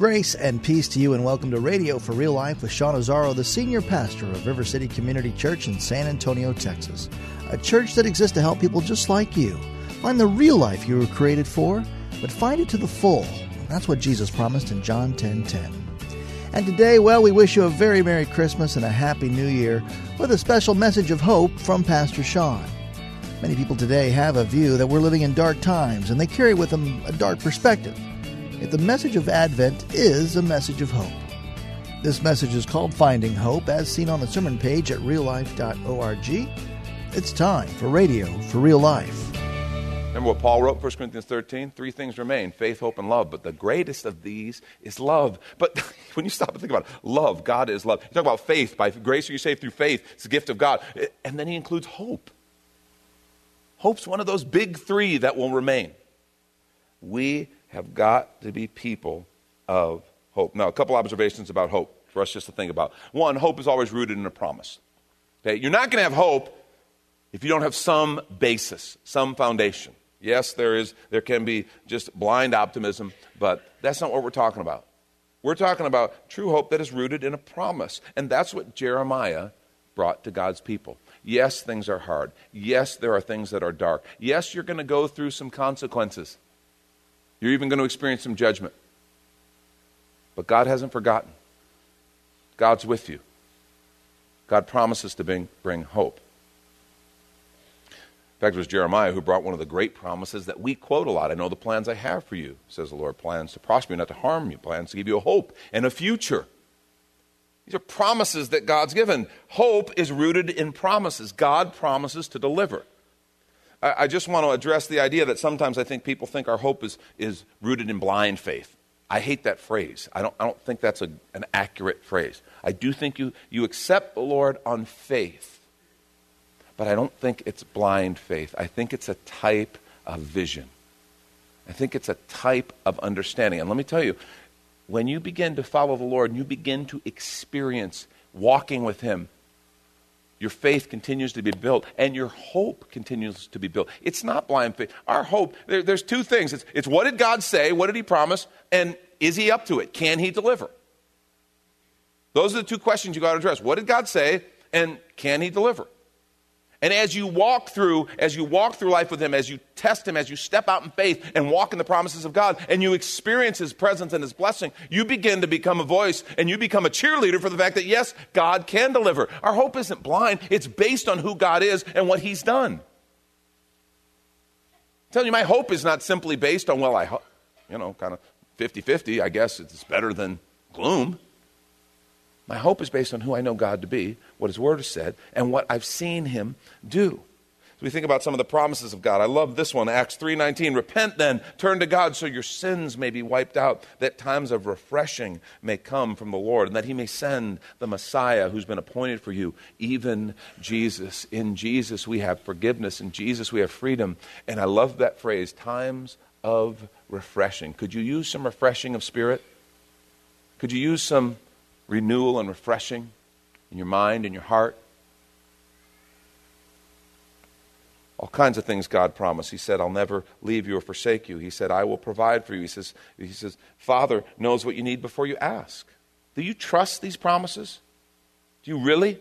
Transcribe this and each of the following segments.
Grace and peace to you, and welcome to Radio for Real Life with Sean Azzaro, the senior pastor of River City Community Church in San Antonio, Texas. A church that exists to help people just like you find the real life you were created for, but find it to the full. That's what Jesus promised in John 10 10. And today, well, we wish you a very Merry Christmas and a Happy New Year with a special message of hope from Pastor Sean. Many people today have a view that we're living in dark times, and they carry with them a dark perspective. Yet the message of Advent is a message of hope. This message is called Finding Hope, as seen on the sermon page at reallife.org. It's time for Radio for Real Life. Remember what Paul wrote, 1 Corinthians 13? Three things remain faith, hope, and love. But the greatest of these is love. But when you stop and think about it, love, God is love. You talk about faith. By grace are you saved through faith. It's a gift of God. And then he includes hope. Hope's one of those big three that will remain. We have got to be people of hope. Now, a couple observations about hope for us just to think about. One, hope is always rooted in a promise. Okay? You're not going to have hope if you don't have some basis, some foundation. Yes, there is there can be just blind optimism, but that's not what we're talking about. We're talking about true hope that is rooted in a promise. And that's what Jeremiah brought to God's people. Yes, things are hard. Yes, there are things that are dark. Yes, you're going to go through some consequences. You're even going to experience some judgment. But God hasn't forgotten. God's with you. God promises to bring, bring hope. In fact, it was Jeremiah who brought one of the great promises that we quote a lot. I know the plans I have for you, says the Lord plans to prosper you, not to harm you, plans to give you a hope and a future. These are promises that God's given. Hope is rooted in promises. God promises to deliver. I, I just want to address the idea that sometimes I think people think our hope is, is rooted in blind faith. I hate that phrase. I don't, I don't think that's a, an accurate phrase. I do think you, you accept the Lord on faith, but I don't think it's blind faith. I think it's a type of vision. I think it's a type of understanding. And let me tell you, when you begin to follow the Lord and you begin to experience walking with Him, your faith continues to be built and your hope continues to be built. It's not blind faith. Our hope, there, there's two things it's, it's what did God say? What did He promise? And is He up to it? Can He deliver? Those are the two questions you got to address. What did God say? And can He deliver? And as you walk through, as you walk through life with Him, as you test Him, as you step out in faith and walk in the promises of God, and you experience His presence and His blessing, you begin to become a voice and you become a cheerleader for the fact that yes, God can deliver. Our hope isn't blind, it's based on who God is and what He's done. I'm telling you, my hope is not simply based on, well, I, you know, kind of 50 50, I guess it's better than gloom. My hope is based on who I know God to be, what His Word has said, and what I've seen Him do. So we think about some of the promises of God. I love this one, Acts 3:19. Repent then, turn to God so your sins may be wiped out, that times of refreshing may come from the Lord, and that He may send the Messiah who's been appointed for you, even Jesus. In Jesus we have forgiveness, in Jesus we have freedom. And I love that phrase, times of refreshing. Could you use some refreshing of spirit? Could you use some renewal and refreshing in your mind and your heart. All kinds of things God promised. He said, I'll never leave you or forsake you. He said, I will provide for you. He says, he says, Father knows what you need before you ask. Do you trust these promises? Do you really?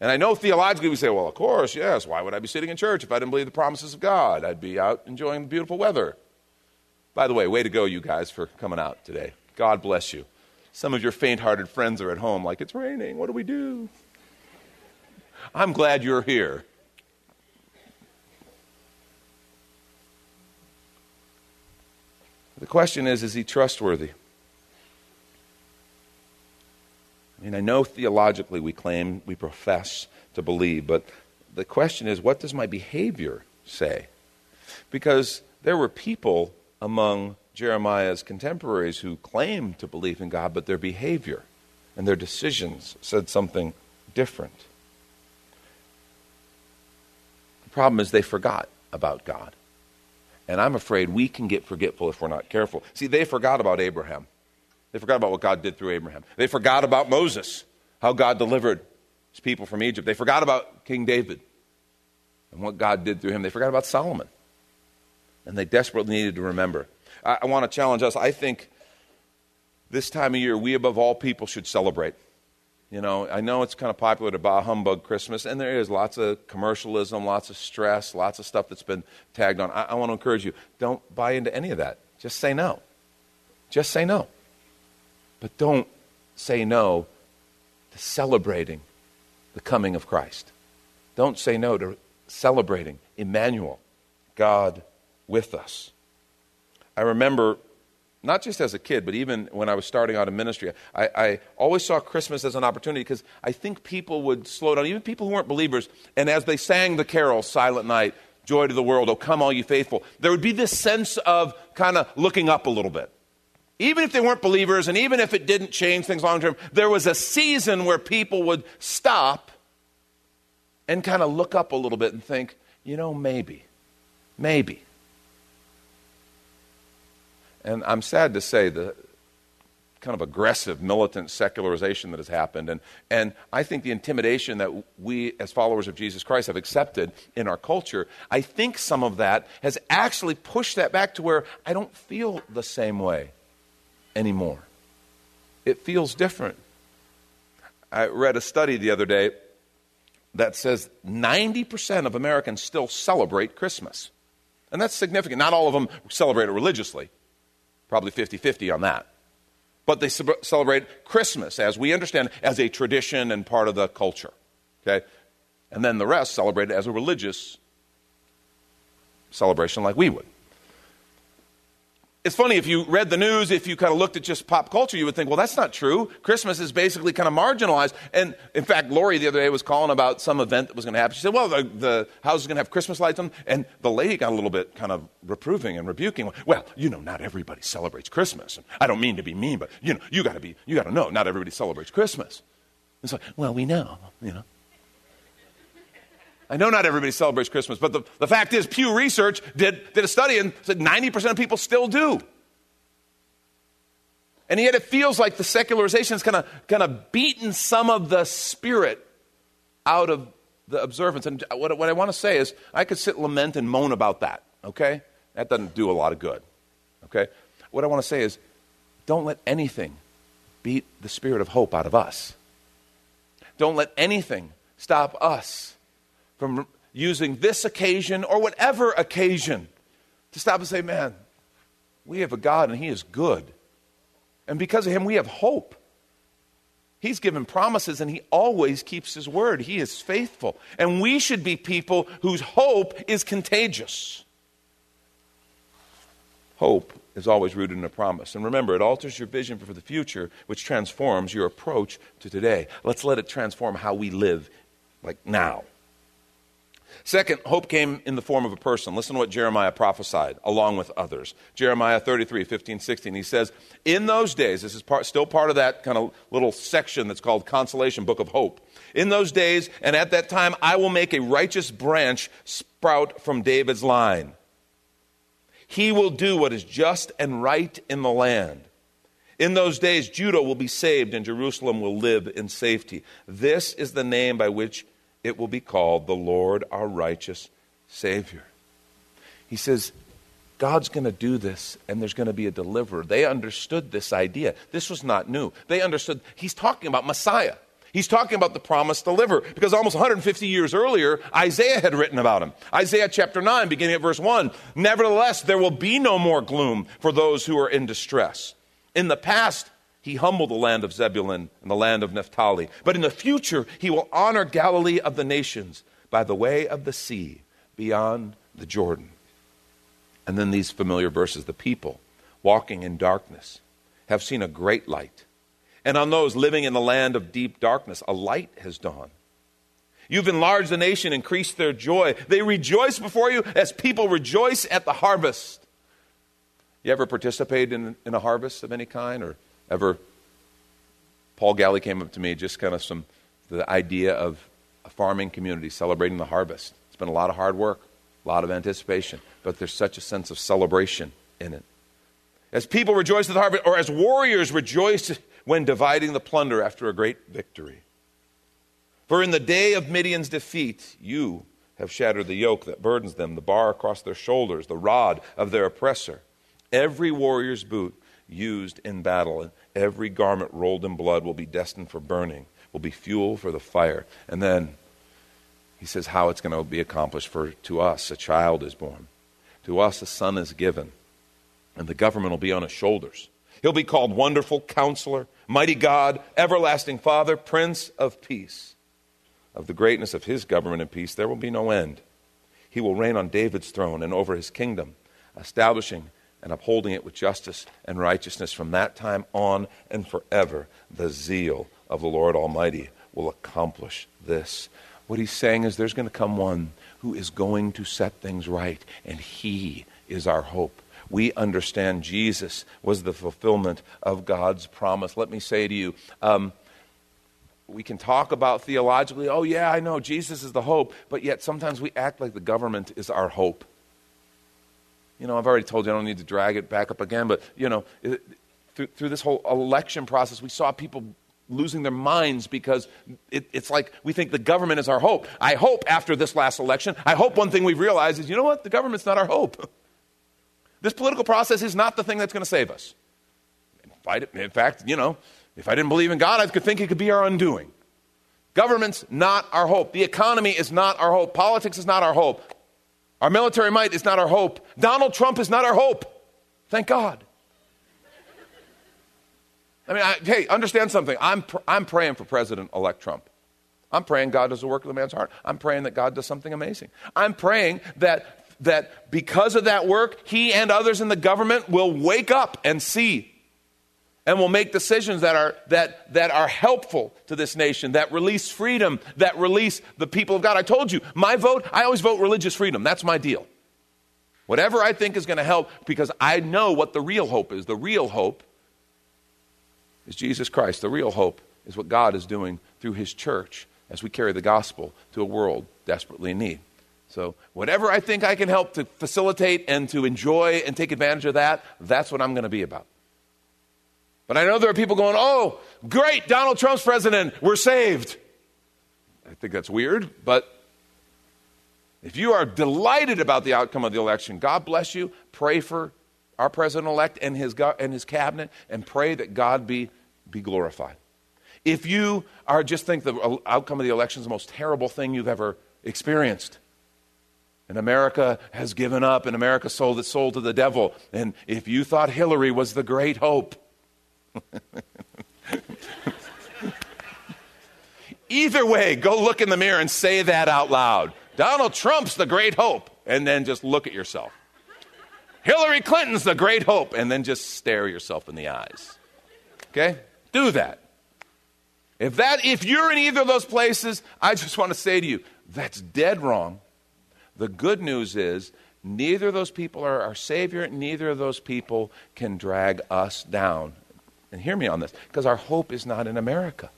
And I know theologically we say, well, of course, yes. Why would I be sitting in church if I didn't believe the promises of God? I'd be out enjoying the beautiful weather. By the way, way to go, you guys, for coming out today. God bless you. Some of your faint hearted friends are at home, like, it's raining. What do we do? I'm glad you're here. The question is is he trustworthy? I mean, I know theologically we claim, we profess to believe, but the question is what does my behavior say? Because there were people among Jeremiah's contemporaries who claimed to believe in God, but their behavior and their decisions said something different. The problem is they forgot about God. And I'm afraid we can get forgetful if we're not careful. See, they forgot about Abraham. They forgot about what God did through Abraham. They forgot about Moses, how God delivered his people from Egypt. They forgot about King David and what God did through him. They forgot about Solomon. And they desperately needed to remember. I, I want to challenge us. I think this time of year, we above all people should celebrate. You know, I know it's kind of popular to bah humbug Christmas, and there is lots of commercialism, lots of stress, lots of stuff that's been tagged on. I, I want to encourage you don't buy into any of that. Just say no. Just say no. But don't say no to celebrating the coming of Christ. Don't say no to celebrating Emmanuel, God with us. I remember not just as a kid, but even when I was starting out in ministry, I, I always saw Christmas as an opportunity because I think people would slow down, even people who weren't believers, and as they sang the carol, Silent Night, Joy to the World, Oh Come All You Faithful, there would be this sense of kind of looking up a little bit. Even if they weren't believers, and even if it didn't change things long term, there was a season where people would stop and kind of look up a little bit and think, you know, maybe, maybe and I'm sad to say the kind of aggressive, militant secularization that has happened. And, and I think the intimidation that we, as followers of Jesus Christ, have accepted in our culture, I think some of that has actually pushed that back to where I don't feel the same way anymore. It feels different. I read a study the other day that says 90% of Americans still celebrate Christmas. And that's significant. Not all of them celebrate it religiously probably 50 50 on that. But they celebrate Christmas, as we understand, as a tradition and part of the culture. Okay? And then the rest celebrate it as a religious celebration like we would it's funny if you read the news, if you kind of looked at just pop culture, you would think, well, that's not true. Christmas is basically kind of marginalized. And in fact, Lori the other day was calling about some event that was going to happen. She said, well, the, the house is going to have Christmas lights on. And the lady got a little bit kind of reproving and rebuking. Well, you know, not everybody celebrates Christmas. And I don't mean to be mean, but you know, you got to be, you got to know, not everybody celebrates Christmas. It's like, well, we know, you know. I know not everybody celebrates Christmas, but the, the fact is, Pew Research did, did a study and said 90% of people still do. And yet it feels like the secularization has kind of kind of beaten some of the spirit out of the observance. And what, what I want to say is, I could sit, lament, and moan about that, okay? That doesn't do a lot of good, okay? What I want to say is, don't let anything beat the spirit of hope out of us. Don't let anything stop us from using this occasion or whatever occasion to stop and say, man, we have a God and He is good. And because of Him, we have hope. He's given promises and He always keeps His word. He is faithful. And we should be people whose hope is contagious. Hope is always rooted in a promise. And remember, it alters your vision for the future, which transforms your approach to today. Let's let it transform how we live, like now. Second, hope came in the form of a person. Listen to what Jeremiah prophesied, along with others. Jeremiah 33, 15, 16. He says, In those days, this is part, still part of that kind of little section that's called Consolation, Book of Hope. In those days, and at that time, I will make a righteous branch sprout from David's line. He will do what is just and right in the land. In those days, Judah will be saved and Jerusalem will live in safety. This is the name by which it will be called the Lord our righteous Savior. He says, God's going to do this, and there's going to be a deliverer. They understood this idea. This was not new. They understood, he's talking about Messiah. He's talking about the promised deliverer because almost 150 years earlier, Isaiah had written about him. Isaiah chapter 9, beginning at verse 1 Nevertheless, there will be no more gloom for those who are in distress. In the past, he humbled the land of Zebulun and the land of Naphtali. But in the future, he will honor Galilee of the nations by the way of the sea beyond the Jordan. And then these familiar verses the people walking in darkness have seen a great light. And on those living in the land of deep darkness, a light has dawned. You've enlarged the nation, increased their joy. They rejoice before you as people rejoice at the harvest You ever participate in, in a harvest of any kind or ever? Paul Galley came up to me just kind of some the idea of a farming community celebrating the harvest. It's been a lot of hard work, a lot of anticipation, but there's such a sense of celebration in it. As people rejoice at the harvest, or as warriors rejoice when dividing the plunder after a great victory. For in the day of Midian's defeat, you have shattered the yoke that burdens them, the bar across their shoulders, the rod of their oppressor. Every warrior's boot used in battle, every garment rolled in blood will be destined for burning, will be fuel for the fire. And then he says how it's going to be accomplished for to us a child is born. To us a son is given, and the government will be on his shoulders. He'll be called Wonderful Counselor, Mighty God, Everlasting Father, Prince of Peace. Of the greatness of his government and peace, there will be no end. He will reign on David's throne and over his kingdom, establishing and upholding it with justice and righteousness from that time on and forever. The zeal of the Lord Almighty will accomplish this. What he's saying is there's going to come one who is going to set things right, and he is our hope. We understand Jesus was the fulfillment of God's promise. Let me say to you, um, we can talk about theologically, oh, yeah, I know, Jesus is the hope, but yet sometimes we act like the government is our hope. You know, I've already told you I don't need to drag it back up again, but, you know, it, through, through this whole election process, we saw people losing their minds because it, it's like we think the government is our hope. I hope after this last election, I hope one thing we've realized is you know what? The government's not our hope. This political process is not the thing that's going to save us. in fact, you know, if I didn't believe in God, I could think it could be our undoing. Government's not our hope. The economy is not our hope. Politics is not our hope. Our military might is not our hope. Donald Trump is not our hope. Thank God. I mean, I, hey, understand something. I'm, pr- I'm praying for President elect Trump. I'm praying God does the work of the man's heart. I'm praying that God does something amazing. I'm praying that, that because of that work, he and others in the government will wake up and see and will make decisions that are, that, that are helpful to this nation, that release freedom, that release the people of God. I told you, my vote, I always vote religious freedom. That's my deal. Whatever I think is going to help, because I know what the real hope is. The real hope is Jesus Christ. The real hope is what God is doing through His church as we carry the gospel to a world desperately in need. So, whatever I think I can help to facilitate and to enjoy and take advantage of that, that's what I'm going to be about. But I know there are people going, oh, great, Donald Trump's president, we're saved. I think that's weird, but if you are delighted about the outcome of the election, God bless you. Pray for our president elect and his, and his cabinet and pray that God be, be glorified. If you are just think the outcome of the election is the most terrible thing you've ever experienced, and America has given up, and America sold its soul to the devil, and if you thought Hillary was the great hope, Either way, go look in the mirror and say that out loud. Donald Trump's the great hope, and then just look at yourself. Hillary Clinton's the great hope, and then just stare yourself in the eyes. Okay? Do that. If that if you're in either of those places, I just want to say to you, that's dead wrong. The good news is neither of those people are our savior, neither of those people can drag us down and hear me on this, because our hope is not in America.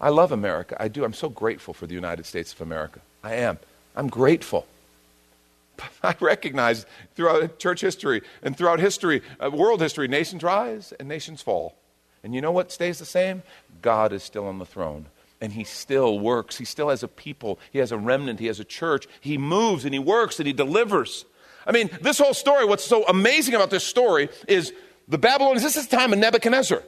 I love America. I do. I'm so grateful for the United States of America. I am. I'm grateful. I recognize throughout church history and throughout history, uh, world history, nations rise and nations fall. And you know what stays the same? God is still on the throne. And he still works. He still has a people. He has a remnant. He has a church. He moves and he works and he delivers. I mean, this whole story, what's so amazing about this story is the Babylonians, this is the time of Nebuchadnezzar.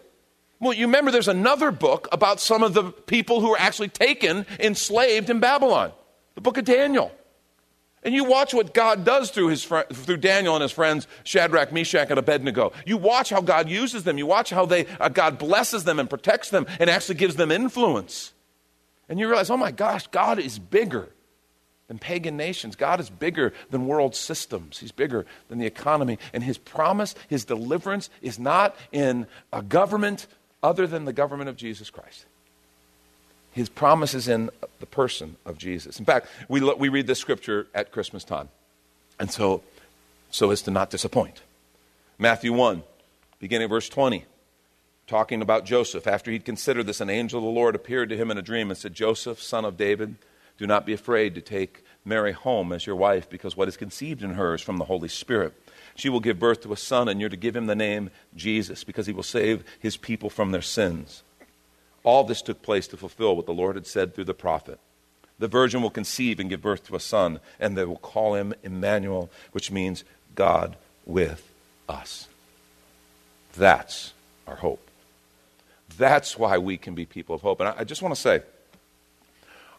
Well, you remember there's another book about some of the people who were actually taken, enslaved in Babylon, the book of Daniel. And you watch what God does through, his fr- through Daniel and his friends, Shadrach, Meshach, and Abednego. You watch how God uses them. You watch how they, uh, God blesses them and protects them and actually gives them influence. And you realize, oh my gosh, God is bigger than pagan nations. God is bigger than world systems. He's bigger than the economy. And his promise, his deliverance, is not in a government other than the government of Jesus Christ. His promise is in the person of Jesus. In fact, we, we read this scripture at Christmas time. And so, so as to not disappoint. Matthew 1, beginning verse 20, talking about Joseph. After he'd considered this, an angel of the Lord appeared to him in a dream and said, Joseph, son of David, do not be afraid to take Mary home as your wife, because what is conceived in her is from the Holy Spirit. She will give birth to a son, and you're to give him the name Jesus, because he will save his people from their sins. All this took place to fulfill what the Lord had said through the prophet. The virgin will conceive and give birth to a son, and they will call him Emmanuel, which means God with us. That's our hope. That's why we can be people of hope. And I just want to say,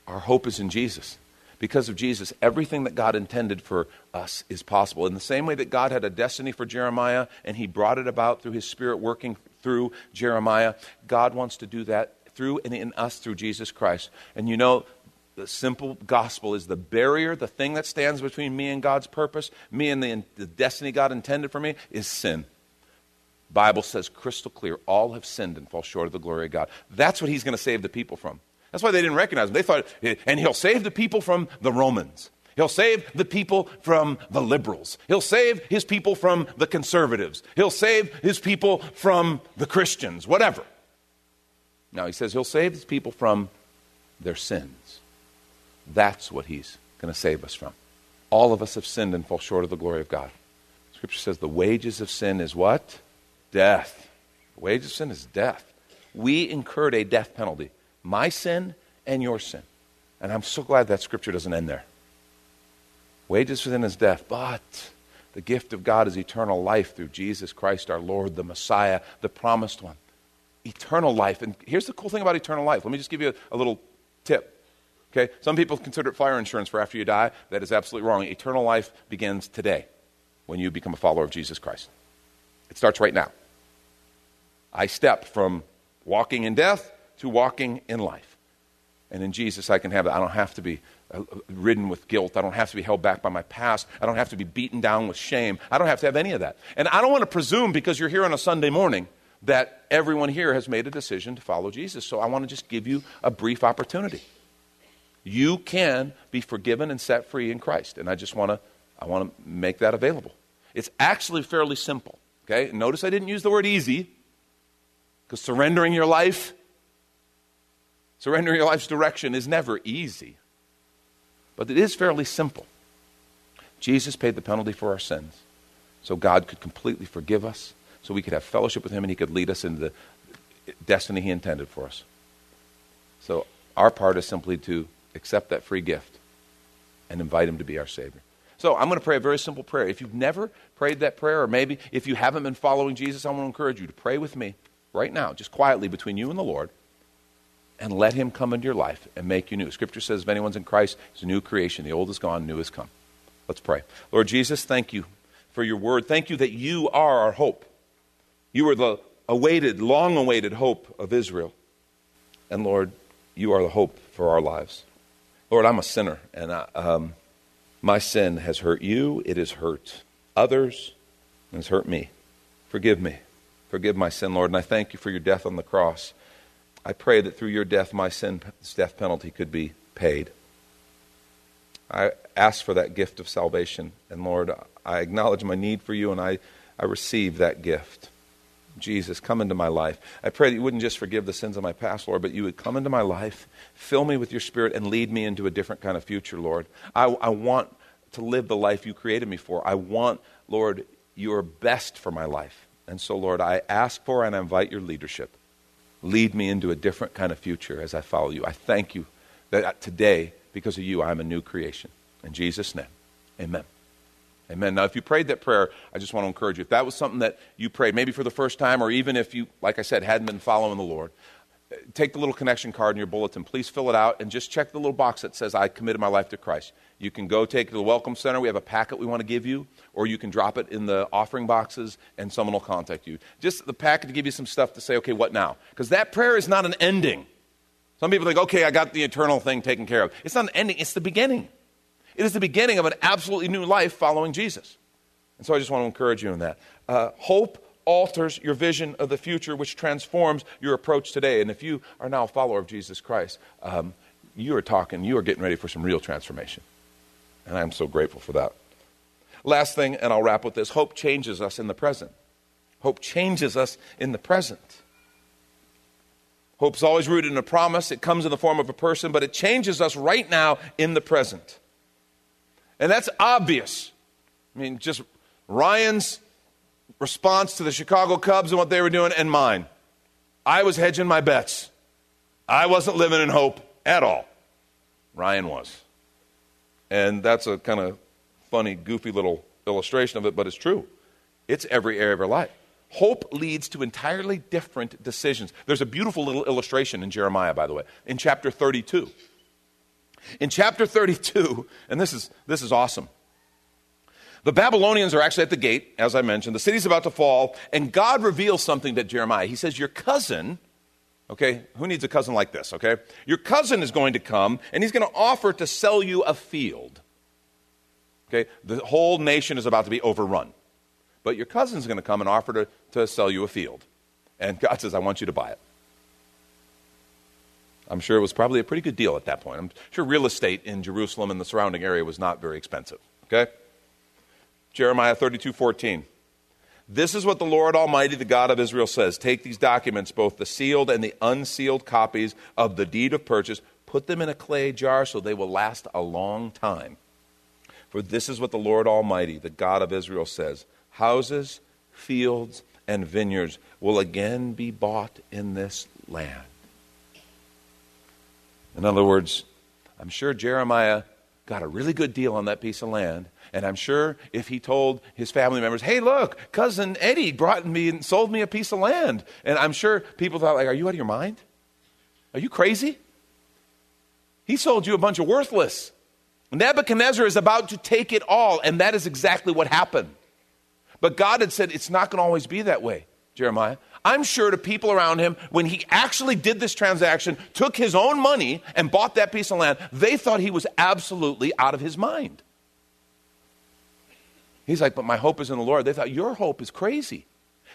our hope is in Jesus. Because of Jesus, everything that God intended for us is possible. In the same way that God had a destiny for Jeremiah and he brought it about through his spirit working through Jeremiah, God wants to do that through and in us through Jesus Christ. And you know, the simple gospel is the barrier, the thing that stands between me and God's purpose, me and the, the destiny God intended for me, is sin. Bible says crystal clear, all have sinned and fall short of the glory of God. That's what he's going to save the people from. That's why they didn't recognize him. They thought, and he'll save the people from the Romans. He'll save the people from the liberals. He'll save his people from the conservatives. He'll save his people from the Christians, whatever. Now, he says he'll save his people from their sins. That's what he's going to save us from. All of us have sinned and fall short of the glory of God. Scripture says the wages of sin is what? Death. The wages of sin is death. We incurred a death penalty my sin and your sin. And I'm so glad that scripture doesn't end there. Wages for sin is death, but the gift of God is eternal life through Jesus Christ our Lord, the Messiah, the promised one. Eternal life. And here's the cool thing about eternal life. Let me just give you a, a little tip. Okay? Some people consider it fire insurance for after you die. That is absolutely wrong. Eternal life begins today when you become a follower of Jesus Christ. It starts right now. I step from walking in death to walking in life. And in Jesus, I can have that. I don't have to be uh, ridden with guilt. I don't have to be held back by my past. I don't have to be beaten down with shame. I don't have to have any of that. And I don't want to presume because you're here on a Sunday morning that everyone here has made a decision to follow Jesus. So I want to just give you a brief opportunity. You can be forgiven and set free in Christ. And I just want to I want to make that available. It's actually fairly simple. Okay? Notice I didn't use the word easy because surrendering your life Surrendering your life's direction is never easy, but it is fairly simple. Jesus paid the penalty for our sins so God could completely forgive us, so we could have fellowship with Him, and He could lead us into the destiny He intended for us. So our part is simply to accept that free gift and invite Him to be our Savior. So I'm going to pray a very simple prayer. If you've never prayed that prayer, or maybe if you haven't been following Jesus, I want to encourage you to pray with me right now, just quietly between you and the Lord and let him come into your life and make you new. Scripture says if anyone's in Christ, it's a new creation. The old is gone, new has come. Let's pray. Lord Jesus, thank you for your word. Thank you that you are our hope. You are the awaited, long awaited hope of Israel. And Lord, you are the hope for our lives. Lord, I'm a sinner, and I, um, my sin has hurt you, it has hurt others, and has hurt me. Forgive me. Forgive my sin, Lord, and I thank you for your death on the cross. I pray that through your death, my sin's death penalty could be paid. I ask for that gift of salvation. And Lord, I acknowledge my need for you and I, I receive that gift. Jesus, come into my life. I pray that you wouldn't just forgive the sins of my past, Lord, but you would come into my life, fill me with your spirit, and lead me into a different kind of future, Lord. I, I want to live the life you created me for. I want, Lord, your best for my life. And so, Lord, I ask for and I invite your leadership lead me into a different kind of future as I follow you. I thank you that today, because of you, I'm a new creation. In Jesus' name, amen. Amen. Now, if you prayed that prayer, I just want to encourage you. If that was something that you prayed, maybe for the first time, or even if you, like I said, hadn't been following the Lord, take the little connection card in your bulletin. Please fill it out and just check the little box that says, I committed my life to Christ. You can go take it to the Welcome Center. We have a packet we want to give you, or you can drop it in the offering boxes and someone will contact you. Just the packet to give you some stuff to say, okay, what now? Because that prayer is not an ending. Some people think, okay, I got the eternal thing taken care of. It's not an ending, it's the beginning. It is the beginning of an absolutely new life following Jesus. And so I just want to encourage you in that. Uh, hope alters your vision of the future, which transforms your approach today. And if you are now a follower of Jesus Christ, um, you are talking, you are getting ready for some real transformation. And I'm so grateful for that. Last thing, and I'll wrap with this hope changes us in the present. Hope changes us in the present. Hope's always rooted in a promise. It comes in the form of a person, but it changes us right now in the present. And that's obvious. I mean, just Ryan's response to the Chicago Cubs and what they were doing, and mine. I was hedging my bets. I wasn't living in hope at all. Ryan was. And that's a kind of funny, goofy little illustration of it, but it's true. It's every area of our life. Hope leads to entirely different decisions. There's a beautiful little illustration in Jeremiah, by the way, in chapter 32. In chapter 32, and this is, this is awesome. The Babylonians are actually at the gate, as I mentioned. The city's about to fall, and God reveals something to Jeremiah. He says, Your cousin, okay, who needs a cousin like this, okay? Your cousin is going to come, and he's going to offer to sell you a field. Okay, the whole nation is about to be overrun. But your cousin's going to come and offer to, to sell you a field. And God says, I want you to buy it. I'm sure it was probably a pretty good deal at that point. I'm sure real estate in Jerusalem and the surrounding area was not very expensive. Okay? Jeremiah 32 14. This is what the Lord Almighty, the God of Israel, says Take these documents, both the sealed and the unsealed copies of the deed of purchase, put them in a clay jar so they will last a long time. For this is what the Lord Almighty, the God of Israel, says Houses, fields, and vineyards will again be bought in this land. In other words, I'm sure Jeremiah got a really good deal on that piece of land. And I'm sure if he told his family members, hey, look, cousin Eddie brought me and sold me a piece of land. And I'm sure people thought, like, are you out of your mind? Are you crazy? He sold you a bunch of worthless. Nebuchadnezzar is about to take it all, and that is exactly what happened. But God had said, it's not going to always be that way, Jeremiah. I'm sure to people around him, when he actually did this transaction, took his own money and bought that piece of land, they thought he was absolutely out of his mind. He's like, but my hope is in the Lord. They thought, your hope is crazy.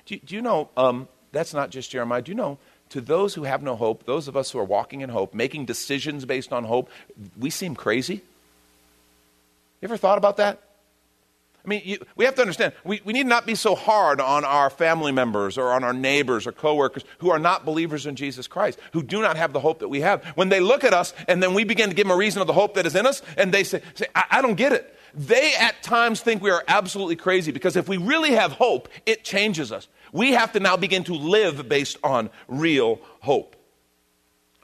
Do, you, do you know, um, that's not just Jeremiah. Do you know, to those who have no hope, those of us who are walking in hope, making decisions based on hope, we seem crazy? You ever thought about that? I mean, you, we have to understand, we, we need not be so hard on our family members or on our neighbors or coworkers who are not believers in Jesus Christ, who do not have the hope that we have. When they look at us and then we begin to give them a reason of the hope that is in us, and they say, say I, I don't get it. They at times think we are absolutely crazy because if we really have hope, it changes us. We have to now begin to live based on real hope.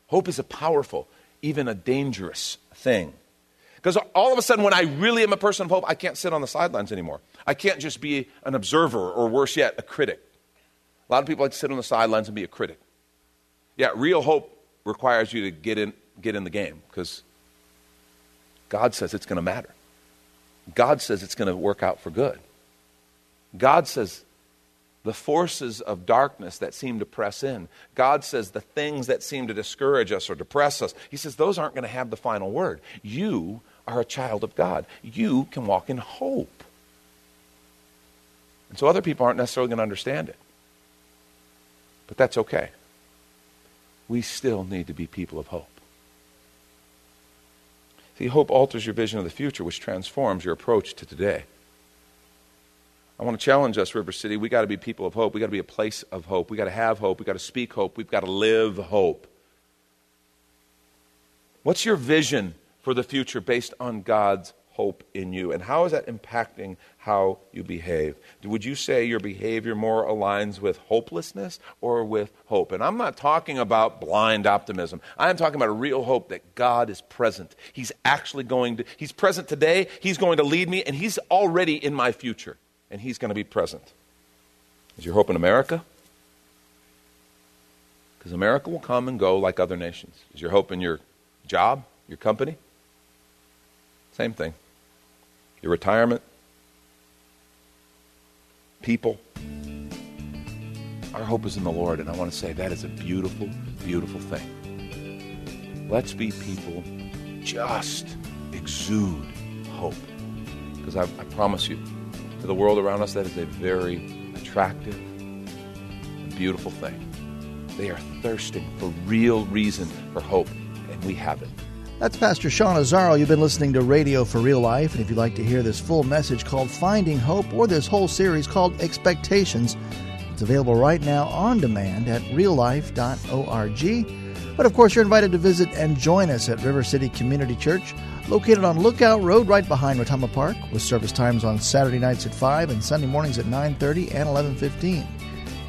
Hope is a powerful, even a dangerous thing. Because all of a sudden, when I really am a person of hope, I can't sit on the sidelines anymore. I can't just be an observer, or worse yet, a critic. A lot of people like to sit on the sidelines and be a critic. Yeah, real hope requires you to get in, get in the game because God says it's going to matter. God says it's going to work out for good. God says the forces of darkness that seem to press in. God says the things that seem to discourage us or depress us. He says those aren't going to have the final word. You are a child of God. You can walk in hope. And so other people aren't necessarily going to understand it. But that's okay. We still need to be people of hope. See, hope alters your vision of the future, which transforms your approach to today. I want to challenge us, River City. We got to be people of hope. We got to be a place of hope. We got to have hope. We got to speak hope. We've got to live hope. What's your vision for the future based on God's hope in you? And how is that impacting how you behave? Would you say your behavior more aligns with hopelessness or with hope? And I'm not talking about blind optimism. I'm talking about a real hope that God is present. He's actually going to, He's present today, He's going to lead me, and He's already in my future, and He's going to be present. Is your hope in America? Because America will come and go like other nations. Is your hope in your job, your company? Same thing. Your retirement, people. Our hope is in the Lord, and I want to say that is a beautiful, beautiful thing. Let's be people just exude hope. Because I, I, promise you, to the world around us, that is a very attractive and beautiful thing. They are thirsting for real reason for hope, and we have it. That's Pastor Sean Azzaro. You've been listening to Radio for Real Life. And if you'd like to hear this full message called Finding Hope or this whole series called Expectations, It's available right now on demand at reallife.org. But of course, you're invited to visit and join us at River City Community Church, located on Lookout Road right behind Retama Park, with service times on Saturday nights at 5 and Sunday mornings at 9:30 and 11:15.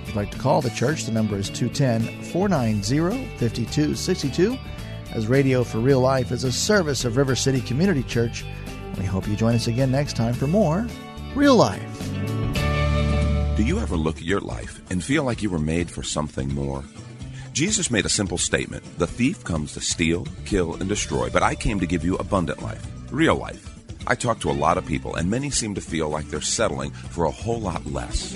If you'd like to call the church, the number is 210-490-5262 as Radio for Real Life is a service of River City Community Church. We hope you join us again next time for more Real Life. Do you ever look at your life and feel like you were made for something more? Jesus made a simple statement The thief comes to steal, kill, and destroy, but I came to give you abundant life, real life. I talk to a lot of people, and many seem to feel like they're settling for a whole lot less.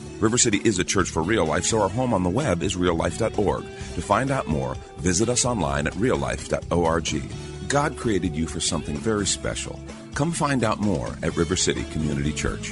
River City is a church for real life, so our home on the web is reallife.org. To find out more, visit us online at reallife.org. God created you for something very special. Come find out more at River City Community Church.